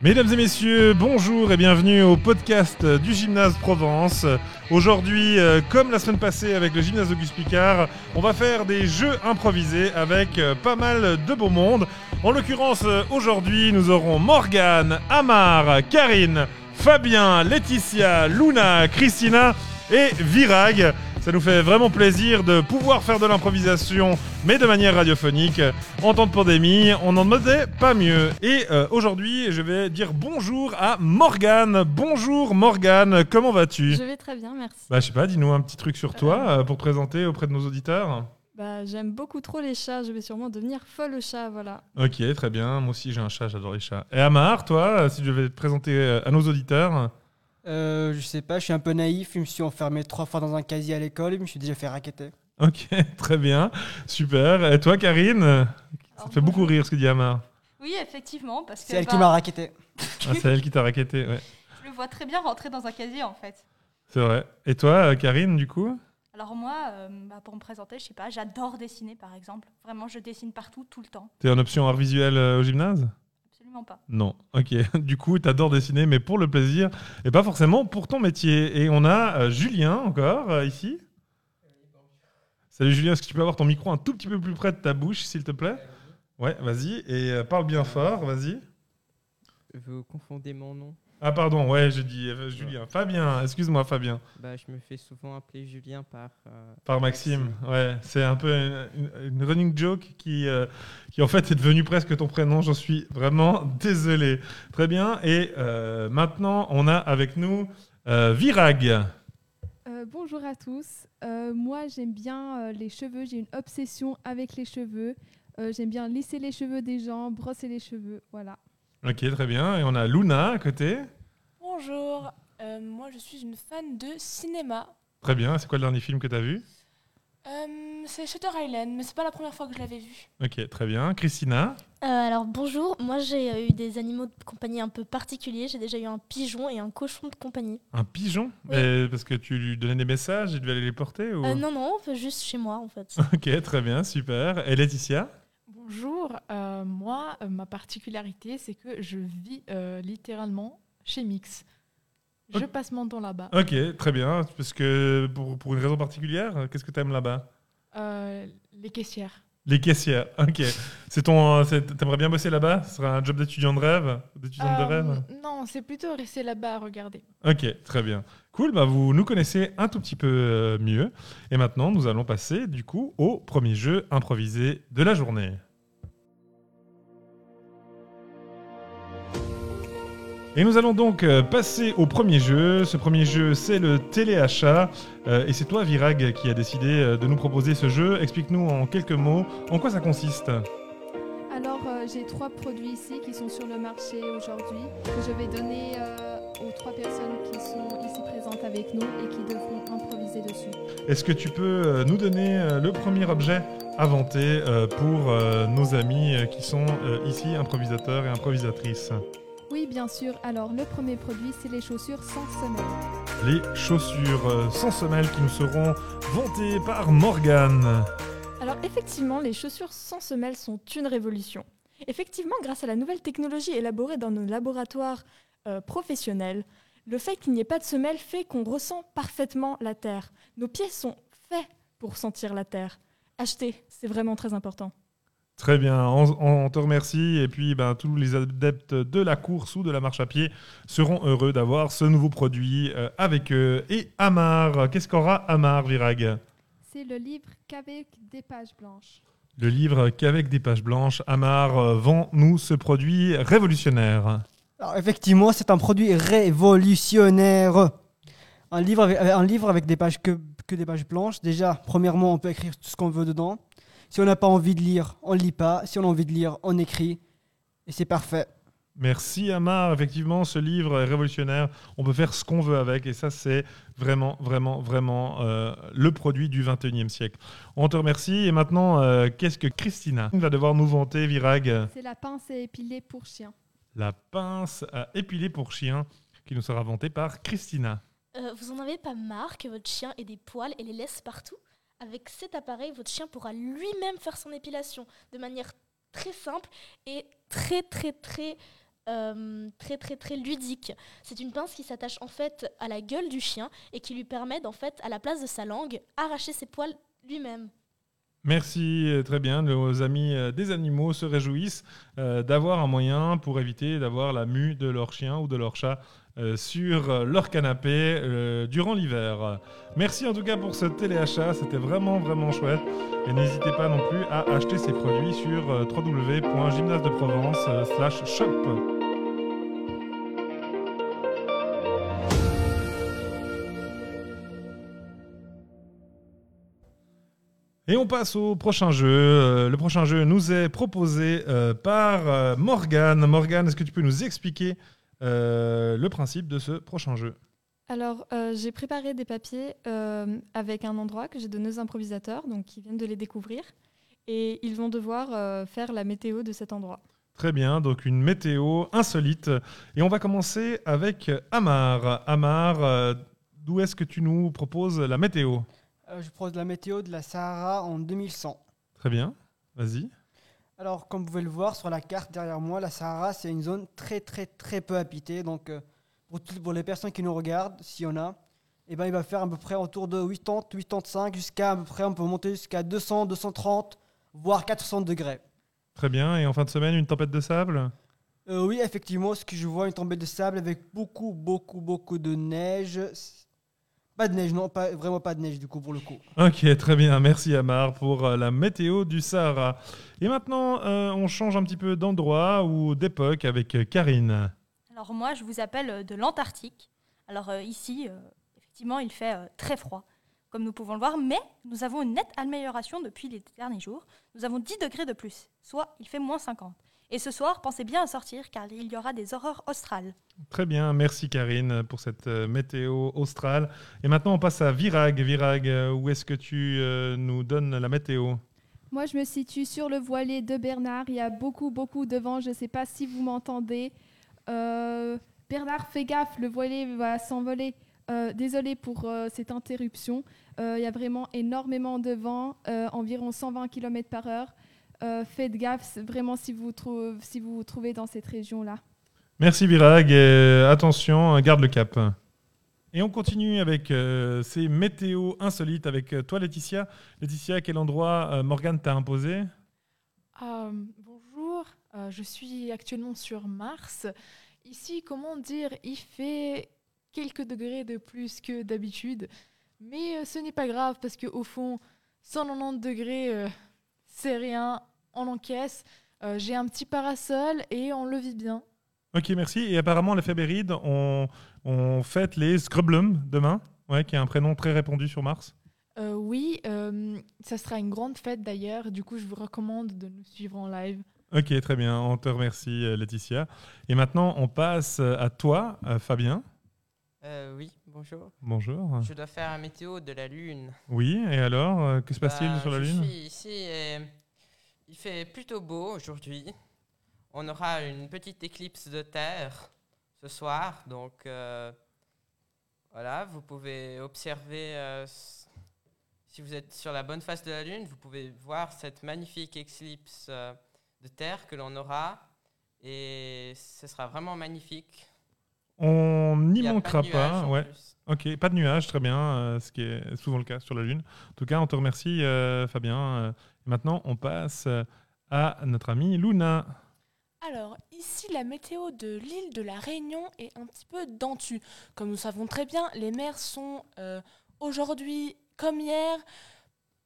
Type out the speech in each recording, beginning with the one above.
Mesdames et messieurs, bonjour et bienvenue au podcast du Gymnase Provence. Aujourd'hui, euh, comme la semaine passée avec le Gymnase Auguste Picard, on va faire des jeux improvisés avec euh, pas mal de beau monde. En l'occurrence, euh, aujourd'hui, nous aurons Morgane, Amar, Karine, Fabien, Laetitia, Luna, Christina et Virag. Ça nous fait vraiment plaisir de pouvoir faire de l'improvisation, mais de manière radiophonique. En temps de pandémie, on n'en demandait pas mieux. Et euh, aujourd'hui, je vais dire bonjour à Morgane. Bonjour Morgane, comment vas-tu? Je vais très bien, merci. Bah, je sais pas, dis-nous un petit truc sur toi euh, pour te présenter auprès de nos auditeurs. Bah, j'aime beaucoup trop les chats, je vais sûrement devenir folle au chat, voilà. Ok, très bien. Moi aussi, j'ai un chat, j'adore les chats. Et Amar, toi, si je vais te présenter euh, à nos auditeurs. Euh, je sais pas, je suis un peu naïf. Je me suis enfermé trois fois dans un casier à l'école et je me suis déjà fait raqueter. Ok, très bien, super. Et toi, Karine? Ça Alors, te fait beaucoup rire ce que dit Amar. Oui, effectivement, parce que C'est elle bah, qui m'a raquetté. Ah, c'est elle qui t'a raquetté, ouais. je le vois très bien rentrer dans un casier en fait. C'est vrai. Et toi, euh, Karine, du coup? Alors moi, euh, bah, pour me présenter, je sais pas, j'adore dessiner par exemple. Vraiment, je dessine partout, tout le temps. T'es en option art visuel euh, au gymnase? Absolument pas. Non. Ok. Du coup, t'adores dessiner, mais pour le plaisir et pas forcément pour ton métier. Et on a euh, Julien encore euh, ici. Salut Julien, est-ce que tu peux avoir ton micro un tout petit peu plus près de ta bouche, s'il te plaît? Ouais, vas-y. Et euh, parle bien fort, vas-y. Vous confondez mon nom. Ah pardon, ouais, j'ai dit euh, Julien. Fabien, excuse-moi Fabien. Bah, je me fais souvent appeler Julien par. euh, Par Maxime, ouais. C'est un peu une, une- une running joke qui, euh, qui en fait est devenue presque ton prénom. J'en suis vraiment désolé. Très bien. Et euh, maintenant, on a avec nous euh, Virag. Euh, bonjour à tous. Euh, moi, j'aime bien euh, les cheveux. J'ai une obsession avec les cheveux. Euh, j'aime bien lisser les cheveux des gens, brosser les cheveux. Voilà. Ok, très bien. Et on a Luna à côté. Bonjour, euh, moi je suis une fan de cinéma. Très bien. C'est quoi le dernier film que tu as vu? Euh, c'est Shutter Island, mais c'est pas la première fois que je l'avais vu. Ok, très bien. Christina? Euh, alors bonjour, moi j'ai eu des animaux de compagnie un peu particuliers. J'ai déjà eu un pigeon et un cochon de compagnie. Un pigeon? Oui. Parce que tu lui donnais des messages et tu devais aller les porter ou... Euh, non, non, juste chez moi en fait. Ok, très bien, super. Et Laetitia? Bonjour, euh, moi, euh, ma particularité, c'est que je vis euh, littéralement chez Mix. Je Ok. passe mon temps là-bas. Ok, très bien. Parce que pour, pour une raison particulière, qu'est-ce que tu aimes là-bas? Euh, les caissières. Les caissières, ok. C'est ton, c'est- t'aimerais bien bosser là-bas? Ce sera un job d'étudiant de rêve? D'étudiante de Euh, rêve? non, c'est plutôt rester là-bas à regarder. Ok, très bien. Cool, bah vous nous connaissez un tout petit peu euh, mieux. Et maintenant, nous allons passer du coup au premier jeu improvisé de la journée. Et nous allons donc euh, passer au premier jeu. Ce premier jeu, c'est le téléachat. Euh, et c'est toi, Virag, qui a décidé euh, de nous proposer ce jeu. Explique-nous en quelques mots en quoi ça consiste. Alors, euh, j'ai trois produits ici qui sont sur le marché aujourd'hui que je vais donner euh, aux trois personnes qui sont ici présentes avec nous et qui devront improviser dessus. Est-ce que tu peux nous donner le premier objet inventé pour nos amis qui sont ici improvisateurs et improvisatrices? Oui, bien sûr. Alors, le premier produit, c'est les chaussures sans semelle. Les chaussures euh, sans semelle qui nous seront vantées par Morgane. Alors effectivement, les chaussures sans semelle sont une révolution. Effectivement, grâce à la nouvelle technologie élaborée dans nos laboratoires euh, professionnels, le fait qu'il n'y ait pas de semelle fait qu'on ressent parfaitement la terre. Nos pieds sont faits pour sentir la terre. Acheter, c'est vraiment très important. Très bien, on, on te remercie. Et puis, ben, tous les adeptes de la course ou de la marche à pied seront heureux d'avoir ce nouveau produit euh, avec eux. Et Amar, qu'est-ce qu'aura Amar, Virag? C'est le livre qu'avec des pages blanches. Le livre qu'avec des pages blanches, Amar euh, vend nous ce produit révolutionnaire. Alors, effectivement, c'est un produit révolutionnaire. Un livre avec, un livre avec des pages que, que des pages blanches. Déjà, premièrement, on peut écrire tout ce qu'on veut dedans. Si on n'a pas envie de lire, on ne lit pas. Si on a envie de lire, on écrit. Et c'est parfait. Merci Amar, effectivement, ce livre est révolutionnaire. On peut faire ce qu'on veut avec et ça, c'est vraiment, vraiment, vraiment euh, le produit du 21e siècle. On te remercie et maintenant, euh, qu'est-ce que Christina va devoir nous vanter, Virag? C'est la pince à épiler pour chien. La pince à épiler pour chien qui nous sera vantée par Christina. Euh, vous en avez pas marre que votre chien ait des poils et les laisse partout? Avec cet appareil, votre chien pourra lui-même faire son épilation de manière très simple et très très très euh, très très très ludique. C'est une pince qui s'attache en fait à la gueule du chien et qui lui permet d'en fait, à la place de sa langue, arracher ses poils lui-même. Merci, euh, très bien. Nos amis euh, des animaux se réjouissent d'avoir un moyen pour éviter d'avoir la mue de leur chien ou de leur chat sur euh, leur canapé euh, durant l'hiver. Merci en tout cas pour ce téléachat, c'était vraiment vraiment chouette. Et n'hésitez pas non plus à acheter ces produits sur euh, www.gymnasedeprovence/shop. Et on passe au prochain jeu. Le prochain jeu nous est proposé par Morgane. Morgane, est-ce que tu peux nous expliquer le principe de ce prochain jeu Alors, euh, j'ai préparé des papiers euh, avec un endroit que j'ai donné aux improvisateurs, donc qui viennent de les découvrir. Et ils vont devoir euh, faire la météo de cet endroit. Très bien, donc une météo insolite. Et on va commencer avec Amar. Amar, euh, d'où est-ce que tu nous proposes la météo? Euh, je propose la météo de la Sahara en 2100. Très bien, vas-y. Alors, comme vous pouvez le voir sur la carte derrière moi, la Sahara, c'est une zone très, très, très peu habitée. Donc, euh, pour, les personnes qui nous regardent, s'il y en a, eh ben, il va faire à peu près autour de 80, 85, jusqu'à à peu près, on peut monter jusqu'à 200, 230, voire 400 degrés. Très bien, et en fin de semaine, une tempête de sable? Euh, oui, effectivement, ce que je vois, une tempête de sable avec beaucoup, beaucoup, beaucoup de neige. Pas de neige, non, pas, vraiment pas de neige du coup pour le coup. Ok, très bien. Merci Amar pour euh, la météo du Sahara. Et maintenant, euh, on change un petit peu d'endroit ou d'époque avec euh, Karine. Alors moi, je vous appelle de l'Antarctique. Alors euh, ici, euh, effectivement, il fait euh, très froid, comme nous pouvons le voir, mais nous avons une nette amélioration depuis les derniers jours. Nous avons 10 degrés de plus, soit il fait moins 50. Et ce soir, pensez bien à sortir, car il y aura des horreurs australes. Très bien, merci Karine pour cette euh, météo australe. Et maintenant, on passe à Virag. Virag, euh, où est-ce que tu euh, nous donnes la météo? Moi, je me situe sur le voilier de Bernard. Il y a beaucoup, beaucoup de vent. Je ne sais pas si vous m'entendez. Euh, Bernard, fais gaffe, le voilier va s'envoler. Euh, désolé pour euh, cette interruption. Euh, il y a vraiment énormément de vent, euh, environ 120 km par heure. Euh, faites gaffe vraiment si vous, trou- si vous vous trouvez dans cette région-là. Merci Virag, et euh, attention, garde le cap. Et on continue avec euh, ces météos insolites avec toi Laetitia. Laetitia, à quel endroit euh, Morgane t'a imposé? Euh, bonjour, euh, je suis actuellement sur Mars. Ici, comment dire, il fait quelques degrés de plus que d'habitude, mais euh, ce n'est pas grave parce qu'au fond, 190 degrés, euh, c'est rien, on encaisse. Euh, J'ai un petit parasol et on le vit bien. Ok, merci. Et apparemment, les Fébérides, on, on fête les Scrublum demain, ouais, qui est un prénom très répandu sur Mars. Euh, oui, euh, ça sera une grande fête d'ailleurs, du coup je vous recommande de nous suivre en live. Ok, très bien. On te remercie, Laetitia. Et maintenant, on passe à toi, Fabien. Euh, oui, bonjour. Bonjour. Je dois faire un météo de la Lune. Oui, et alors, que se passe-t-il Bah, sur la je Lune? suis ici et il fait plutôt beau aujourd'hui. On aura une petite éclipse de terre ce soir, donc euh, voilà, vous pouvez observer. euh, si vous êtes sur la bonne face de la Lune, vous pouvez voir cette magnifique éclipse euh, de terre que l'on aura et ce sera vraiment magnifique. On n'y manquera pas. en ouais. Ok, pas de nuages, très bien, ce qui est souvent le cas sur la Lune. En tout cas, on te remercie, Fabien. Maintenant, on passe euh, à notre amie Luna. Alors, ici, la météo de l'île de la Réunion est un petit peu dentue. Comme nous savons très bien, les mers sont euh, aujourd'hui, comme hier,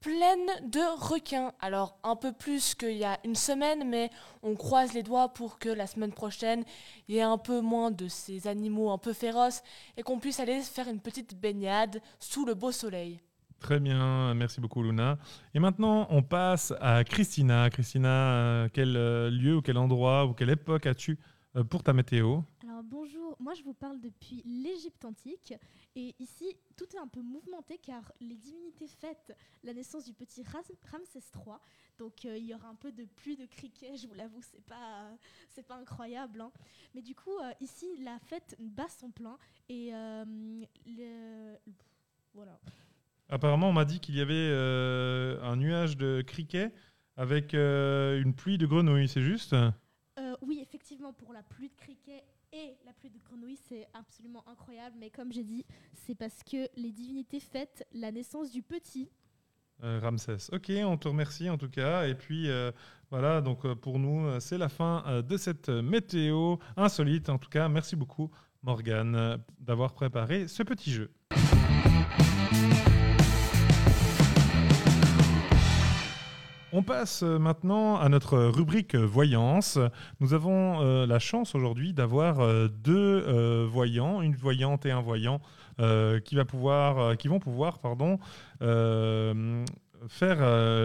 pleines de requins. Alors, un peu plus qu'il y a une semaine, mais on croise les doigts pour que la semaine prochaine, il y ait un peu moins de ces animaux un peu féroces et qu'on puisse aller faire une petite baignade sous le beau soleil. Très bien, merci beaucoup, Luna. Et maintenant, on passe à Christina. Christina, euh, quel euh, lieu ou quel endroit ou quelle époque as-tu euh, pour ta météo? Alors bonjour, moi je vous parle depuis l'Égypte antique et ici tout est un peu mouvementé car les divinités fêtent la naissance du petit Ramsès III. Donc il y aura un peu de pluie de criquets, je vous l'avoue, c'est pas pas incroyable. hein. Mais du coup ici la fête bat son plein et le voilà. Apparemment, on m'a dit qu'il y avait euh, un nuage de criquets avec euh, une pluie de grenouilles, c'est juste? Euh, oui, effectivement, pour la pluie de criquets et la pluie de grenouilles, c'est absolument incroyable. Mais comme j'ai dit, c'est parce que les divinités fêtent la naissance du petit. Ramsès. Ok, on te remercie en tout cas. Et puis voilà, donc pour nous, c'est la fin de cette météo insolite. En tout cas, merci beaucoup Morgane d'avoir préparé ce petit jeu. On passe euh, maintenant à notre rubrique euh, voyance. Nous avons euh, la chance aujourd'hui d'avoir deux voyants, une voyante et un voyant, qui, va pouvoir, qui vont pouvoir pardon, faire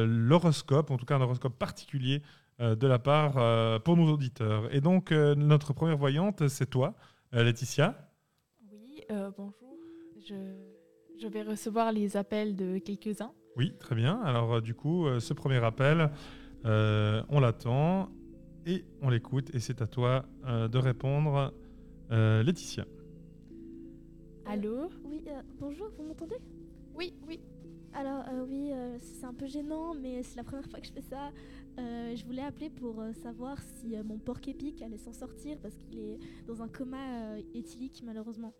l'horoscope, en tout cas un horoscope particulier de la part pour nos auditeurs. Et donc, notre première voyante, c'est toi, Laetitia. Oui, bonjour. Je vais recevoir les appels de quelques-uns. Oui, très bien. Alors, euh, du coup, euh, ce premier appel, euh, on l'attend et on l'écoute. Et c'est à toi euh, de répondre, euh, Laetitia. Allô? Oui, euh, bonjour, vous m'entendez? Oui, oui. Alors euh, oui, euh, c'est un peu gênant, mais c'est la première fois que je fais ça. Euh, je voulais appeler pour euh, savoir si euh, mon porc épique allait s'en sortir parce qu'il est dans un coma euh, éthylique malheureusement.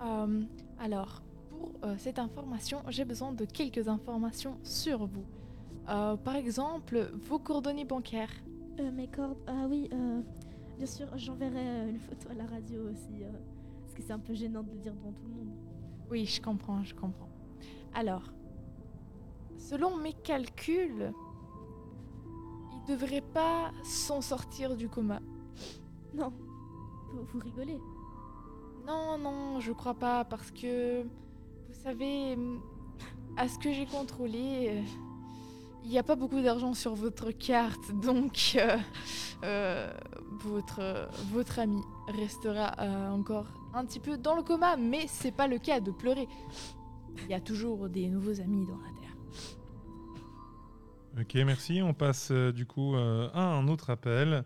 Euh, alors, pour euh, cette information, j'ai besoin de quelques informations sur vous. Euh, par exemple, vos coordonnées bancaires. Euh, mes cordes, ah oui, bien sûr, j'enverrai une photo à la radio aussi, parce que c'est un peu gênant de le dire devant tout le monde. Oui, je comprends, je comprends. Alors, selon mes calculs, il devrait pas s'en sortir du coma. Non, vous, vous rigolez. Non, non, je crois pas, parce que, vous savez, à ce que j'ai contrôlé, euh, il n'y a pas beaucoup d'argent sur votre carte, donc euh, euh, votre, votre ami restera euh, encore un petit peu dans le coma, mais c'est pas le cas de pleurer. Il y a toujours des nouveaux amis dans la Terre. Ok, merci. On passe euh, du coup euh, à un autre appel.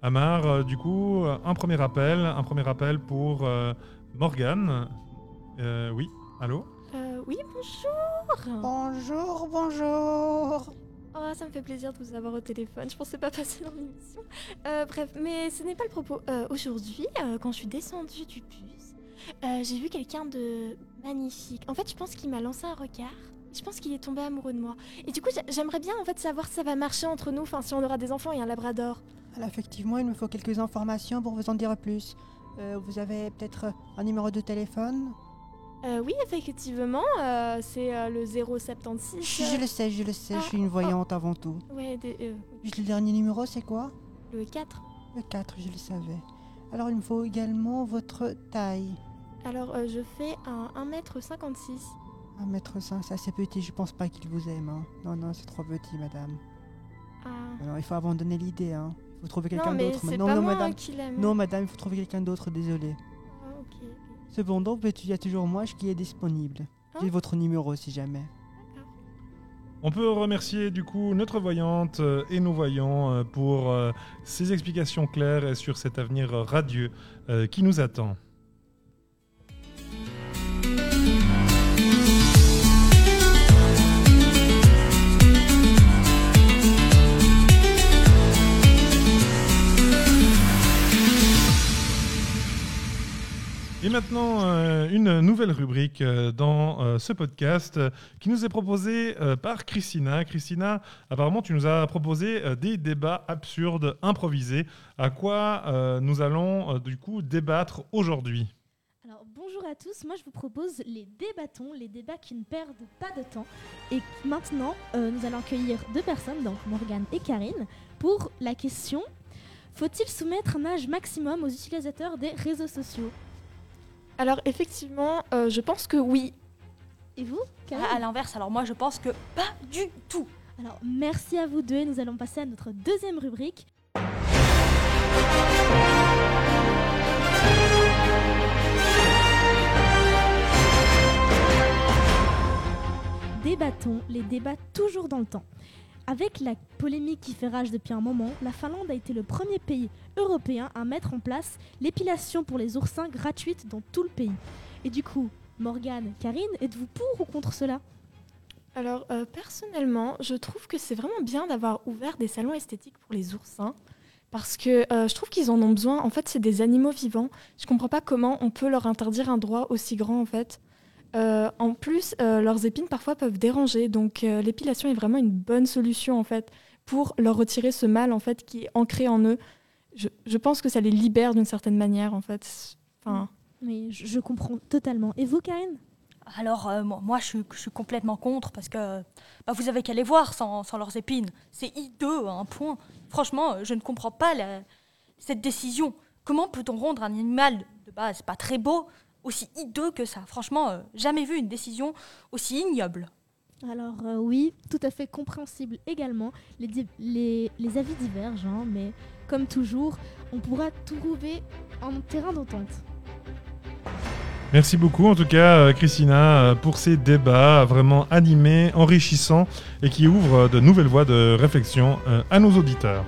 Amar, euh, du coup, un premier appel, un premier appel pour euh, Morgane. Euh, oui, allô Euh, oui, bonjour Bonjour, bonjour. Oh, ça me fait plaisir de vous avoir au téléphone. Je pensais pas passer dans l'émission. Euh, bref, mais ce n'est pas le propos. Euh, Aujourd'hui, euh, quand je suis descendue du bus, euh, j'ai vu quelqu'un de magnifique. En fait, je pense qu'il m'a lancé un regard. Je pense qu'il est tombé amoureux de moi. Et du coup, j'a- j'aimerais bien en fait savoir si ça va marcher entre nous, enfin si on aura des enfants et un labrador. Alors effectivement, il me faut quelques informations pour vous en dire plus. Euh, vous avez peut-être un numéro de téléphone? Euh, oui, effectivement, euh, c'est euh, le 076. Je le sais, je le sais, je suis une voyante avant tout. Ouais, des- euh, Juste le dernier numéro, c'est quoi? Le 4. Le 4, je le savais. Alors il me faut également votre taille. Alors, euh, je fais un 1m56. 1m5, c'est assez petit, je pense pas qu'il vous aime. hein. Non, non, c'est trop petit, madame. Ah. Alors il faut abandonner l'idée, hein. Il faut trouver quelqu'un Non, mais d'autre. c'est non, pas non, moi madame. qui l'aime. Non, madame, il faut trouver quelqu'un d'autre, désolé. Cependant, il y a toujours moi qui est disponible? Hein? J'ai votre numéro si jamais. On peut remercier du coup notre voyante euh, et nos voyants euh, pour euh, ces explications claires et sur cet avenir radieux euh, qui nous attend. Maintenant, euh, une nouvelle rubrique euh, dans euh, ce podcast qui nous est proposée par Christina. Christina, apparemment, tu nous as proposé des débats absurdes, improvisés. À quoi nous allons du coup débattre aujourd'hui? Alors bonjour à tous, moi je vous propose les débattons, les débats qui ne perdent pas de temps. Et maintenant, nous allons accueillir deux personnes, donc Morgane et Karine, pour la question faut-il soumettre un âge maximum aux utilisateurs des réseaux sociaux? Alors, effectivement, euh, je pense que oui. Et vous Karine À, à l'inverse, alors moi je pense que pas du tout. Alors merci à vous deux et nous allons passer à notre deuxième rubrique. Débattons les débats toujours dans le temps. Avec la polémique qui fait rage depuis un moment, la Finlande a été le premier pays européen à mettre en place l'épilation pour les oursins gratuite dans tout le pays. Et du coup, Morgane, Karine, êtes-vous pour ou contre cela? Alors, euh, personnellement, je trouve que c'est vraiment bien d'avoir ouvert des salons esthétiques pour les oursins. Parce que euh, je trouve qu'ils en ont besoin. En fait, c'est des animaux vivants. Je comprends pas comment on peut leur interdire un droit aussi grand, en fait. Euh, en plus, euh, leurs épines parfois peuvent déranger. Donc, euh, l'épilation est vraiment une bonne solution, en fait, pour leur retirer ce mal, en fait, qui est ancré en eux. Je, je pense que ça les libère d'une certaine manière, en fait. Enfin, Mais je, je comprends totalement. Et vous, Karen Alors, euh, moi, moi, je, suis- je suis complètement contre parce que bah, vous avez qu'à les voir sans, sans leurs épines. C'est hideux à un point. Franchement, je ne comprends pas la- cette décision. Comment peut-on rendre un animal de base pas très beau aussi hideux que ça Franchement, euh, jamais vu une décision aussi ignoble. Alors euh, oui, tout à fait compréhensible également. Les, di- les, les avis divergent, hein, mais comme toujours, on pourra trouver un terrain d'entente. Merci beaucoup en tout cas euh, Christina pour ces débats vraiment animés, enrichissants et qui ouvrent de nouvelles voies de réflexion à nos auditeurs.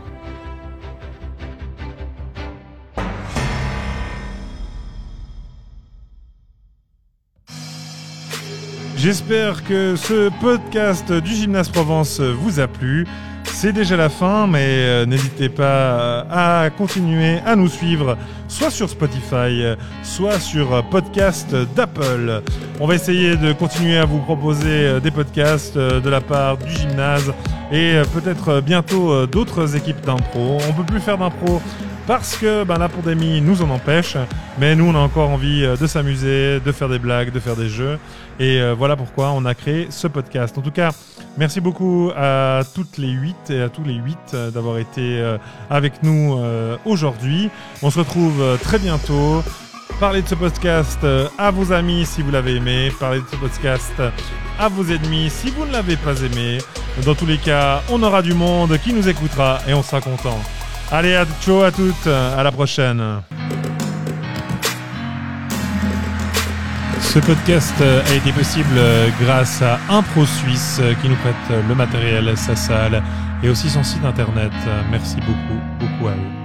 J'espère que ce podcast du Gymnase Provence vous a plu. C'est déjà la fin, mais euh, n'hésitez pas à continuer à nous suivre, soit sur Spotify, euh, soit sur euh, podcast d'Apple. On va essayer de continuer à vous proposer euh, des podcasts euh, de la part du gymnase et euh, peut-être euh, bientôt euh, d'autres équipes d'impro. On peut plus faire d'impro parce que ben, la pandémie nous en empêche, mais nous on a encore envie euh, de s'amuser, de faire des blagues, de faire des jeux. Et euh, voilà pourquoi on a créé ce podcast. En tout cas, merci beaucoup à toutes les huit et à tous les huit euh, d'avoir été avec nous aujourd'hui. On se retrouve très bientôt. Parlez de ce podcast à vos amis si vous l'avez aimé. Parlez de ce podcast à vos ennemis si vous ne l'avez pas aimé. Dans tous les cas, on aura du monde qui nous écoutera et on sera content. Allez, à, ciao à toutes, à la prochaine. Ce podcast a été possible grâce à Impro Suisse qui nous prête le matériel, sa salle et aussi son site internet. Merci beaucoup, beaucoup à eux.